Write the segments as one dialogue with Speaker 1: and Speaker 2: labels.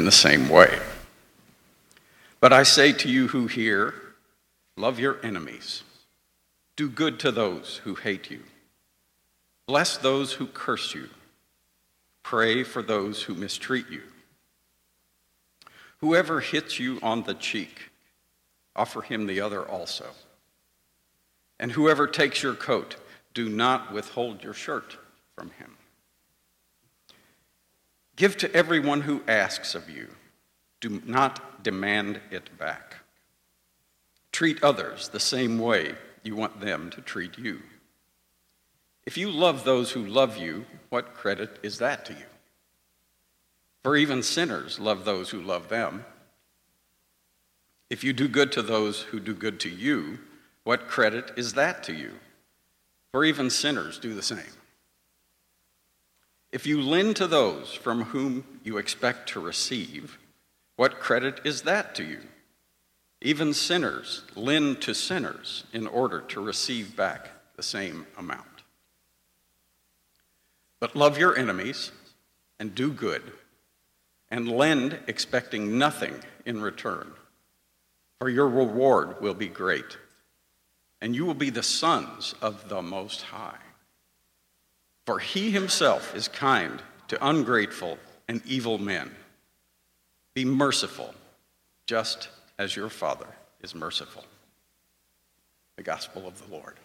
Speaker 1: in the same way. But I say to you who hear, love your enemies, do good to those who hate you, bless those who curse you, pray for those who mistreat you. Whoever hits you on the cheek, offer him the other also. And whoever takes your coat, do not withhold your shirt from him. Give to everyone who asks of you. Do not demand it back. Treat others the same way you want them to treat you. If you love those who love you, what credit is that to you? For even sinners love those who love them. If you do good to those who do good to you, what credit is that to you? For even sinners do the same. If you lend to those from whom you expect to receive, what credit is that to you? Even sinners lend to sinners in order to receive back the same amount. But love your enemies and do good, and lend expecting nothing in return, for your reward will be great, and you will be the sons of the Most High. For he himself is kind to ungrateful and evil men. Be merciful, just as your Father is merciful. The Gospel of the Lord.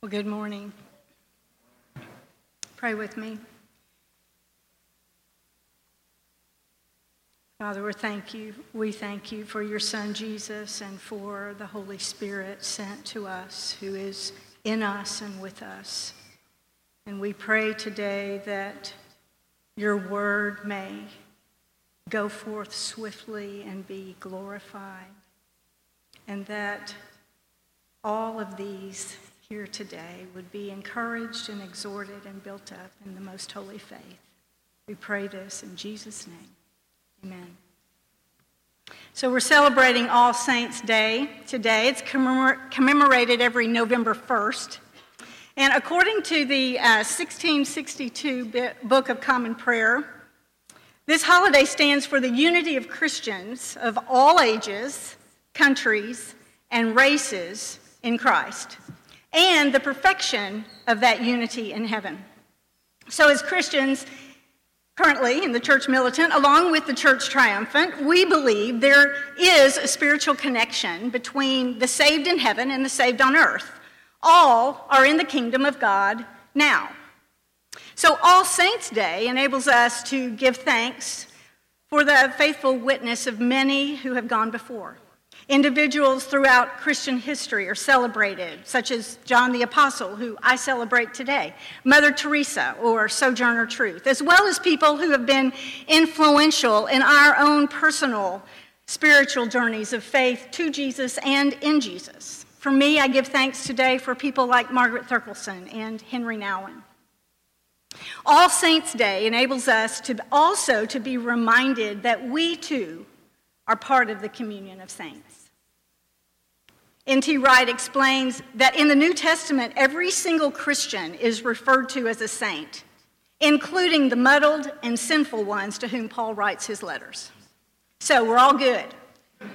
Speaker 2: Well, good morning. Pray with me. Father, we thank you. We thank you for your Son Jesus and for the Holy Spirit sent to us, who is in us and with us. And we pray today that your word may go forth swiftly and be glorified, and that all of these here today would be encouraged and exhorted and built up in the most holy faith. We pray this in Jesus' name. Amen. So we're celebrating All Saints' Day today. It's commemorated every November 1st. And according to the uh, 1662 Book of Common Prayer, this holiday stands for the unity of Christians of all ages, countries, and races in Christ, and the perfection of that unity in heaven. So, as Christians, Currently, in the church militant, along with the church triumphant, we believe there is a spiritual connection between the saved in heaven and the saved on earth. All are in the kingdom of God now. So, All Saints' Day enables us to give thanks for the faithful witness of many who have gone before. Individuals throughout Christian history are celebrated, such as John the Apostle, who I celebrate today, Mother Teresa, or Sojourner Truth, as well as people who have been influential in our own personal spiritual journeys of faith to Jesus and in Jesus. For me, I give thanks today for people like Margaret Thurkelson and Henri Nouwen. All Saints' Day enables us to also to be reminded that we too are part of the communion of saints. N.T. Wright explains that in the New Testament, every single Christian is referred to as a saint, including the muddled and sinful ones to whom Paul writes his letters. So we're all good.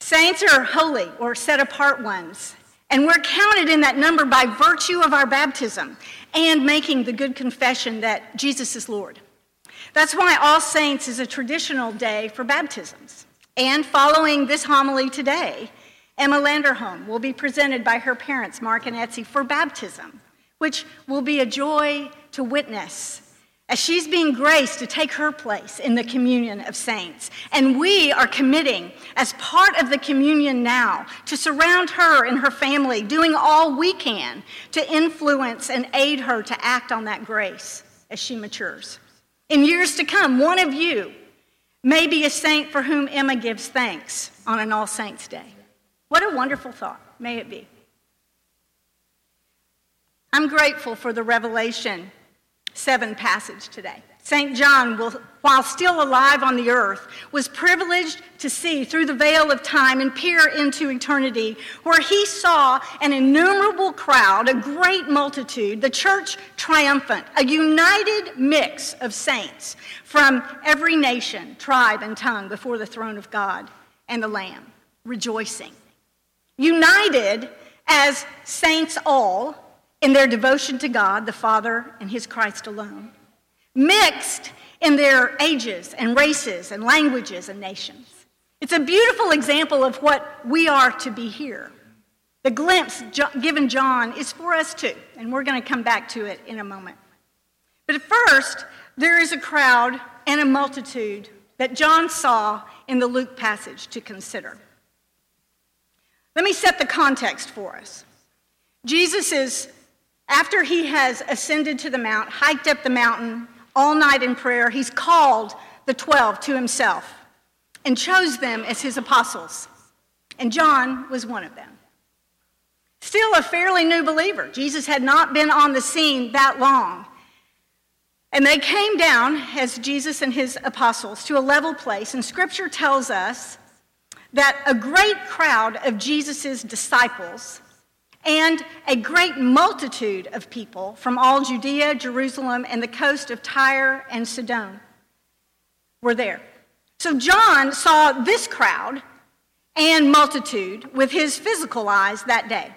Speaker 2: Saints are holy or set apart ones, and we're counted in that number by virtue of our baptism and making the good confession that Jesus is Lord. That's why All Saints is a traditional day for baptisms. And following this homily today, Emma Landerholm will be presented by her parents, Mark and Etsy, for baptism, which will be a joy to witness as she's being graced to take her place in the communion of saints. And we are committing, as part of the communion now, to surround her and her family, doing all we can to influence and aid her to act on that grace as she matures. In years to come, one of you may be a saint for whom Emma gives thanks on an All Saints' Day. What a wonderful thought. May it be. I'm grateful for the Revelation 7 passage today. St. John, while still alive on the earth, was privileged to see through the veil of time and peer into eternity, where he saw an innumerable crowd, a great multitude, the church triumphant, a united mix of saints from every nation, tribe, and tongue before the throne of God and the Lamb, rejoicing. United as saints all in their devotion to God, the Father, and his Christ alone mixed in their ages and races and languages and nations. It's a beautiful example of what we are to be here. The glimpse given John is for us too, and we're going to come back to it in a moment. But at first, there is a crowd and a multitude that John saw in the Luke passage to consider. Let me set the context for us. Jesus is, after he has ascended to the mount, hiked up the mountain, all night in prayer, he's called the 12 to himself and chose them as his apostles. And John was one of them. Still a fairly new believer. Jesus had not been on the scene that long. And they came down, as Jesus and his apostles, to a level place. And scripture tells us that a great crowd of Jesus' disciples and a great multitude of people from all Judea, Jerusalem, and the coast of Tyre and Sidon were there. So John saw this crowd and multitude with his physical eyes that day.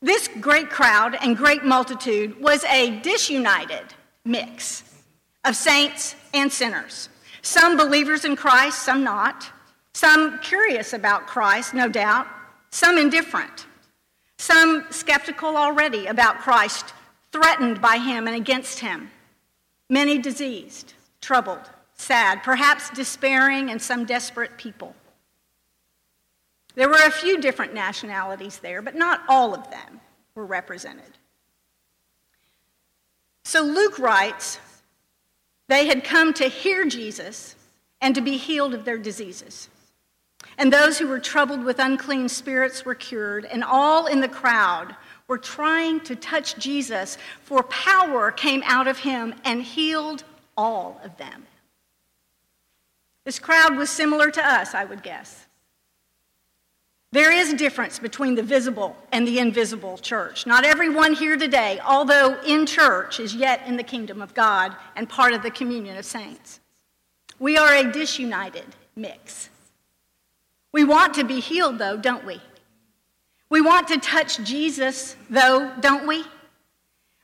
Speaker 2: This great crowd and great multitude was a disunited mix of saints and sinners. Some believers in Christ, some not. Some curious about Christ, no doubt. Some indifferent. Some skeptical already about Christ, threatened by him and against him. Many diseased, troubled, sad, perhaps despairing, and some desperate people. There were a few different nationalities there, but not all of them were represented. So Luke writes they had come to hear Jesus and to be healed of their diseases. And those who were troubled with unclean spirits were cured, and all in the crowd were trying to touch Jesus, for power came out of him and healed all of them. This crowd was similar to us, I would guess. There is a difference between the visible and the invisible church. Not everyone here today, although in church, is yet in the kingdom of God and part of the communion of saints. We are a disunited mix. We want to be healed, though, don't we? We want to touch Jesus, though, don't we?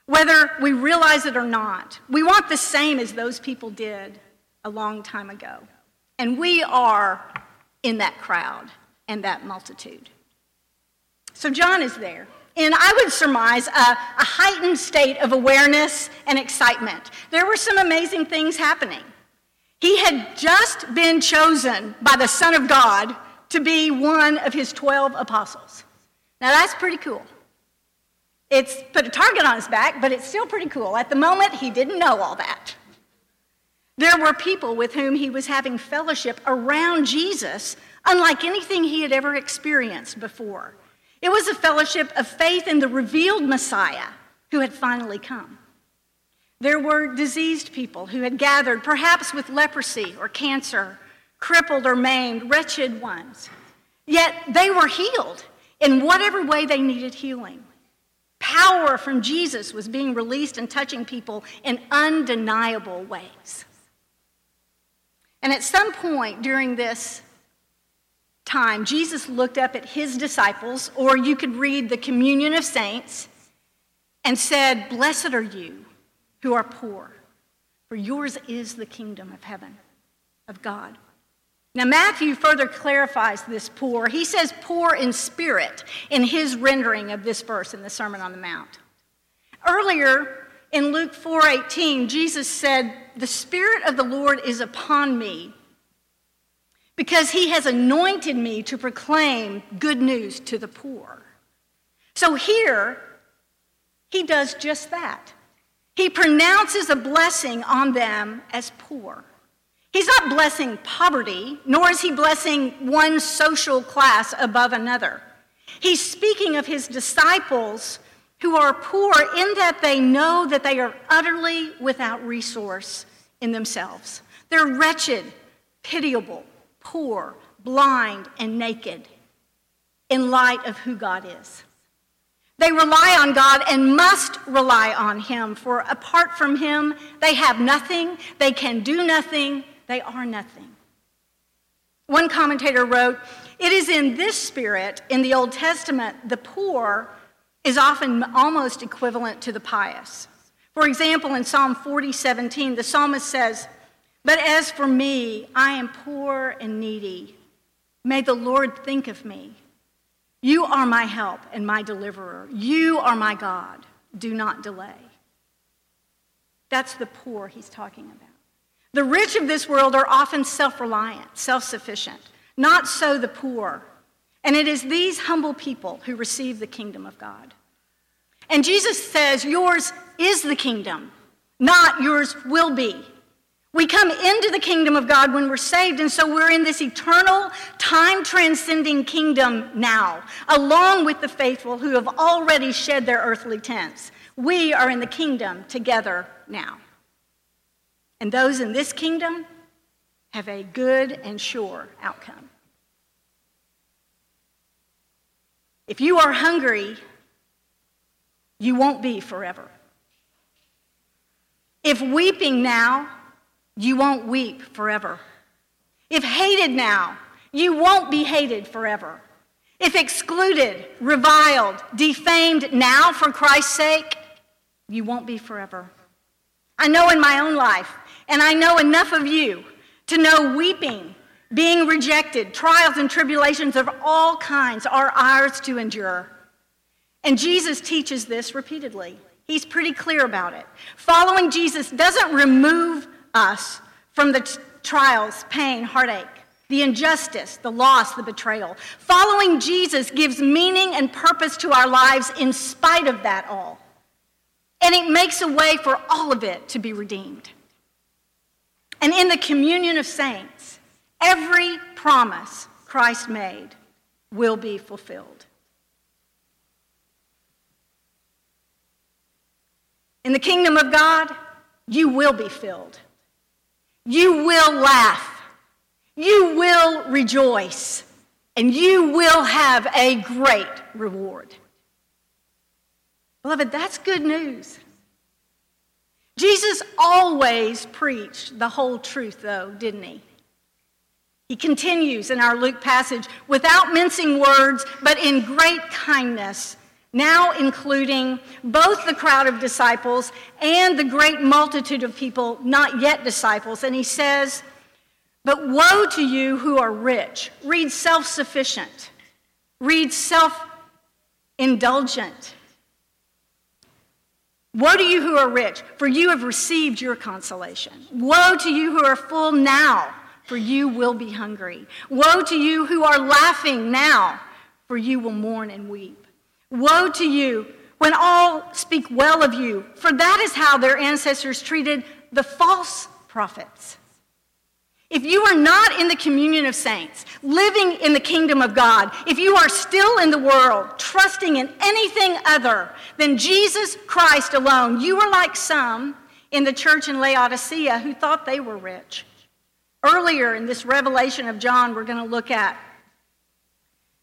Speaker 2: Whether we realize it or not, we want the same as those people did a long time ago. And we are in that crowd and that multitude. So John is there. And I would surmise a, a, heightened state of awareness and excitement. There were some amazing things happening. He had just been chosen by the Son of God to be one of his 12 apostles. Now that's pretty cool. It's put a target on his back, but it's still pretty cool. At the moment, he didn't know all that. There were people with whom he was having fellowship around Jesus, unlike anything he had ever experienced before. It was a fellowship of faith in the revealed Messiah who had finally come. There were diseased people who had gathered, perhaps with leprosy or cancer crippled or maimed, wretched ones. Yet they were healed in whatever way they needed healing. Power from Jesus was being released and touching people in undeniable ways. And at some point during this time, Jesus looked up at his disciples, or you could read the communion of saints, and said, Blessed are you who are poor, for yours is the kingdom of heaven, of God. Now, Matthew further clarifies this poor. He says poor in spirit in his rendering of this verse in the Sermon on the Mount. Earlier in Luke 4:18, Jesus said, "The spirit of the Lord is upon me because he has anointed me to proclaim good news to the poor." So here he does just that. He pronounces a blessing on them as poor. He's not blessing poverty, nor is he blessing one social class above another. He's speaking of his disciples who are poor in that they know that they are utterly without resource in themselves. They're wretched, pitiable, poor, blind, and naked in light of who God is. They rely on God and must rely on Him, for apart from Him, they have nothing, they can do nothing, they are nothing. One commentator wrote, It is in this spirit, in the Old Testament, the poor is often almost equivalent to the pious. For example, in Psalm 40, 17, the psalmist says, But as for me, I am poor and needy. May the Lord think of me. You are my help and my deliverer. You are my God. Do not delay. That's the poor he's talking about. The rich of this world are often self reliant, self sufficient. Not so the poor. And it is these humble people who receive the kingdom of God. And Jesus says, Yours is the kingdom, not yours will be. We come into the kingdom of God when we're saved, and so we're in this eternal, time transcending kingdom now, along with the faithful who have already shed their earthly tents. We are in the kingdom together now. And those in this kingdom have a good and sure outcome. If you are hungry, you won't be forever. If weeping now, you won't weep forever. If hated now, you won't be hated forever. If excluded, reviled, defamed now for Christ's sake, you won't be forever. I know in my own life, and I know enough of you to know weeping, being rejected, trials and tribulations of all kinds are ours to endure. And Jesus teaches this repeatedly. He's pretty clear about it. Following Jesus doesn't remove us from the t- trials, pain, heartache, the injustice, the loss, the betrayal. Following Jesus gives meaning and purpose to our lives in spite of that all. And it makes a way for all of it to be redeemed. And in the communion of saints, every promise Christ made will be fulfilled. In the kingdom of God, you will be filled. You will laugh. You will rejoice. And you will have a great reward. Beloved, that's good news. Jesus always preached the whole truth, though, didn't he? He continues in our Luke passage without mincing words, but in great kindness now including both the crowd of disciples and the great multitude of people not yet disciples. And he says, But woe to you who are rich. Read self sufficient, read self indulgent. Woe to you who are rich, for you have received your consolation. Woe to you who are full now, for you will be hungry. Woe to you who are laughing now, for you will mourn and weep. Woe to you when all speak well of you, for that is how their ancestors treated the false prophets. If you are not in the communion of saints, living in the kingdom of God, if you are still in the world, trusting in anything other than Jesus Christ alone, you are like some in the church in Laodicea who thought they were rich. Earlier in this revelation of John, we're going to look at,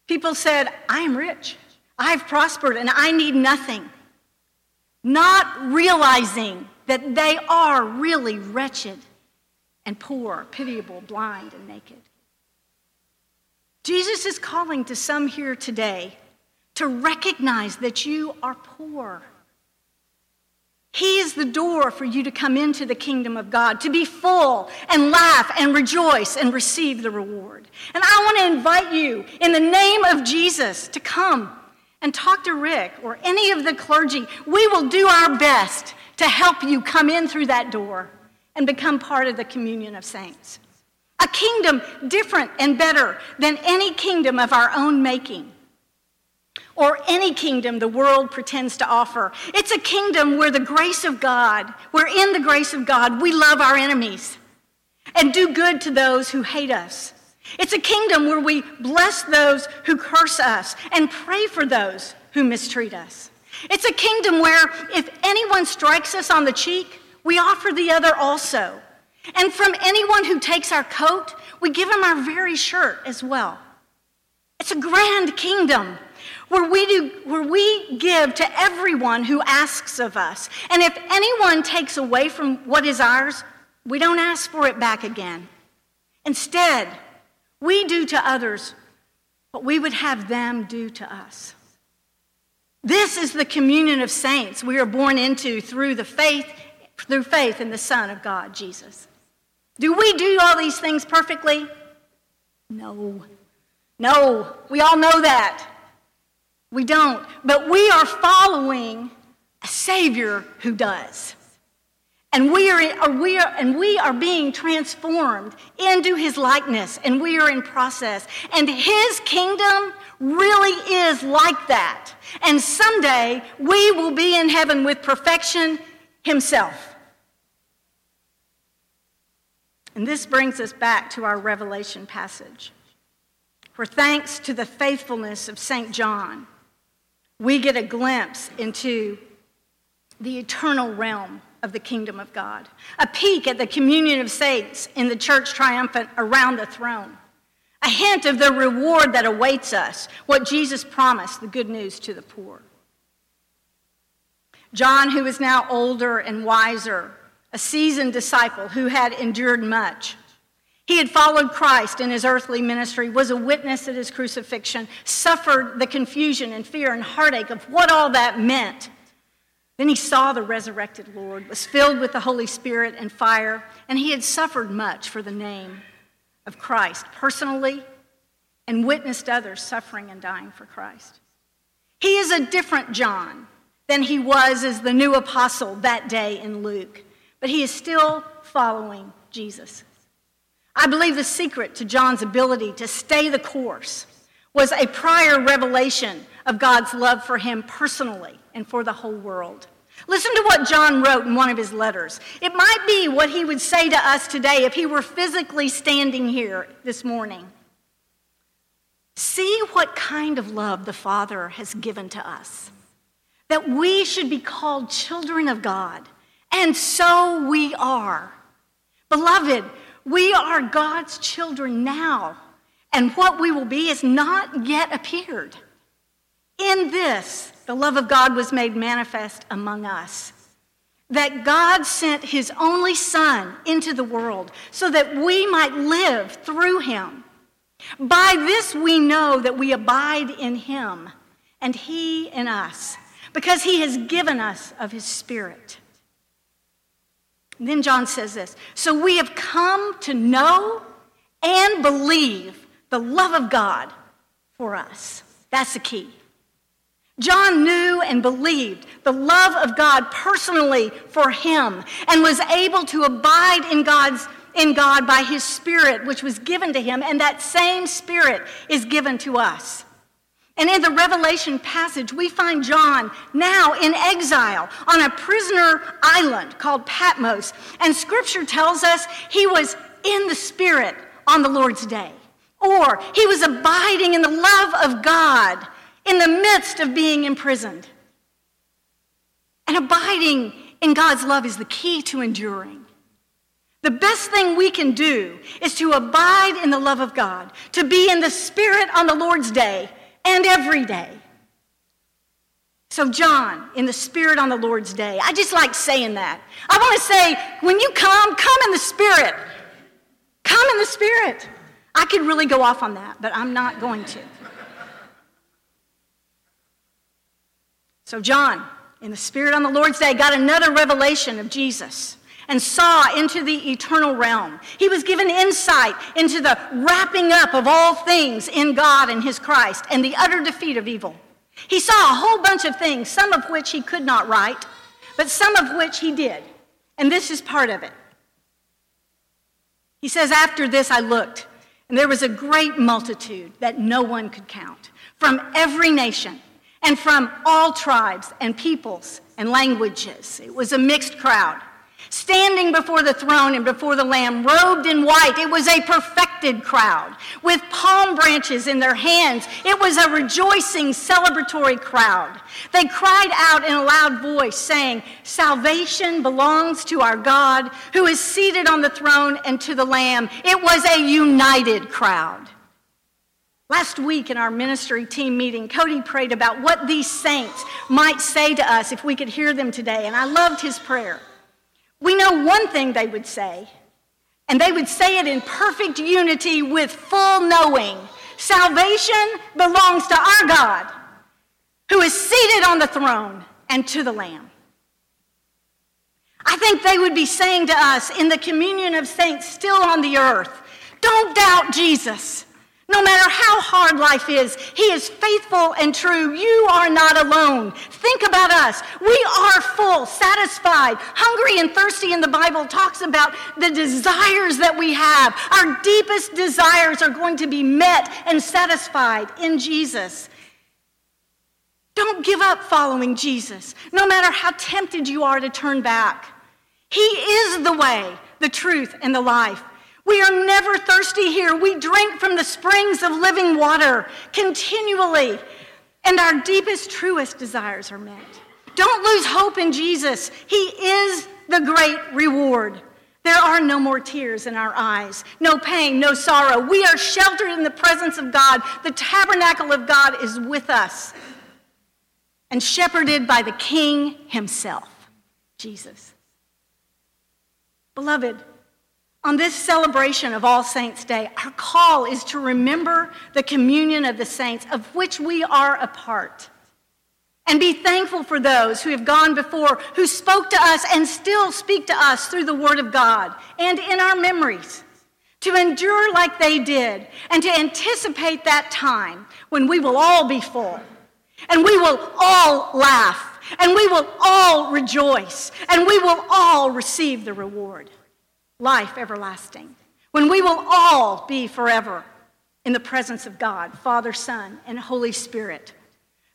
Speaker 2: people said, I am rich. I've prospered and I need nothing. Not realizing that they are really wretched and poor, pitiable, blind, and naked. Jesus is calling to some here today to recognize that you are poor. He is the door for you to come into the kingdom of God, to be full and laugh and rejoice and receive the reward. And I want to invite you, in the name of Jesus, to come and talk to Rick or any of the clergy. We will do our best to help you come in through that door and become part of the communion of saints. A kingdom different and better than any kingdom of our own making or any kingdom the world pretends to offer. It's a kingdom where the grace of God, where in the grace of God, we love our enemies and do good to those who hate us it's a kingdom where we bless those who curse us and pray for those who mistreat us. It's a kingdom where if anyone strikes us on the cheek, we offer the other also. And from anyone who takes our coat, we give him our very shirt as well. It's a grand kingdom where we, do, where we give to everyone who asks of us. And if anyone takes away from what is ours, we don't ask for it back again. Instead, we do to others what we would have them do to us. This is the communion of saints we are born into through the faith through faith in the Son of God, Jesus. Do we do all these things perfectly? No. No, we all know that. We don't. But we are following a Savior who does. And we are, we are, and we are being transformed into his likeness, and we are in process. And his kingdom really is like that. And someday we will be in heaven with perfection himself. And this brings us back to our Revelation passage. where thanks to the faithfulness of St. John, we get a glimpse into the eternal realm of the kingdom of God, a peek at the communion of saints in the church triumphant around the throne, a hint of the reward that awaits us, what Jesus promised, the good news to the poor. John, who is now older and wiser, a seasoned disciple who had endured much, he had followed Christ in his earthly ministry, was a witness at his crucifixion, suffered the confusion and fear and heartache of what all that meant. Then he saw the resurrected Lord, was filled with the Holy Spirit and fire, and he had suffered much for the name of Christ personally and witnessed others suffering and dying for Christ. He is a different John than he was as the new apostle that day in Luke, but he is still following Jesus. I believe the secret to John's ability to stay the course was a prior revelation of God's love for him personally and for the whole world. Listen to what John wrote in one of his letters. It might be what he would say to us today if he were physically standing here this morning. See what kind of love the Father has given to us, that we should be called children of God, and so we are. Beloved, we are God's children now, and what we will be is not yet appeared. In this, the love of God was made manifest among us. That God sent his only Son into the world so that we might live through him. By this we know that we abide in him and he in us, because he has given us of his Spirit. And then John says this So we have come to know and believe the love of God for us. That's the key. John knew and believed the love of God personally for him and was able to abide in God's in God by his spirit which was given to him and that same spirit is given to us. And in the Revelation passage, we find John now in exile on a prisoner island called Patmos. And scripture tells us he was in the Spirit on the Lord's day, or he was abiding in the love of God in the midst of being imprisoned. And abiding in God's love is the key to enduring. The best thing we can do is to abide in the love of God, to be in the Spirit on the Lord's day and every day. So, John, in the Spirit on the Lord's day, I just like saying that. I want to say, when you come, come in the Spirit. Come in the Spirit. I could really go off on that, but I'm not going to. So, John, in the Spirit on the Lord's Day, got another revelation of Jesus and saw into the eternal realm. He was given insight into the wrapping up of all things in God and His Christ and the utter defeat of evil. He saw a whole bunch of things, some of which he could not write, but some of which he did. And this is part of it. He says, After this I looked, and there was a great multitude that no one could count from every nation and from all tribes and peoples and languages. It was a mixed crowd, standing before the throne and before the Lamb, robed in white. It was a perfected crowd with palm branches in their hands. It was a rejoicing, celebratory crowd. They cried out in a loud voice, saying, Salvation belongs to our God who is seated on the throne and to the Lamb. It was a united crowd. Last week in our ministry team meeting, Cody prayed about what these saints might say to us if we could hear them today, and I loved his prayer. We know one thing they would say, and they would say it in perfect unity with full knowing. Salvation belongs to our God, who is seated on the throne and to the Lamb. I think they would be saying to us in the communion of saints still on the earth, don't doubt Jesus. No matter how hard life is, He is faithful and true. You are not alone. Think about us. We are full, satisfied, hungry, and thirsty. And the Bible talks about the desires that we have. Our deepest desires are going to be met and satisfied in Jesus. Don't give up following Jesus, no matter how tempted you are to turn back. He is the way, the truth, and the life. We are never thirsty here. We drink from the springs of living water continually, and our deepest, truest desires are met. Don't lose hope in Jesus. He is the great reward. There are no more tears in our eyes, no pain, no sorrow. We are sheltered in the presence of God. The tabernacle of God is with us and shepherded by the King himself, Jesus. Beloved, on this celebration of All Saints' Day, our call is to remember the communion of the saints of which we are a part. And be thankful for those who have gone before, who spoke to us and still speak to us through the Word of God and in our memories. To endure like they did and to anticipate that time when we will all be full and we will all laugh and we will all rejoice and we will all receive the reward life everlasting, when we will all be forever in the presence of God, Father, Son, and Holy Spirit,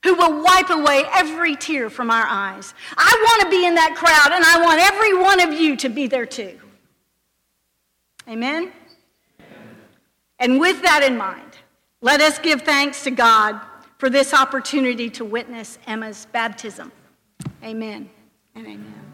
Speaker 2: who will wipe away every tear from our eyes. I want to be in that crowd, and I want every one of you to be there too. Amen? And with that in mind, let us give thanks to God for this opportunity to witness Emma's baptism. Amen and amen.